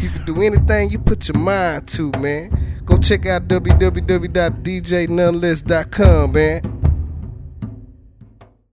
You can do anything you put your mind to, man. Go check out www.djnoneless.com, man.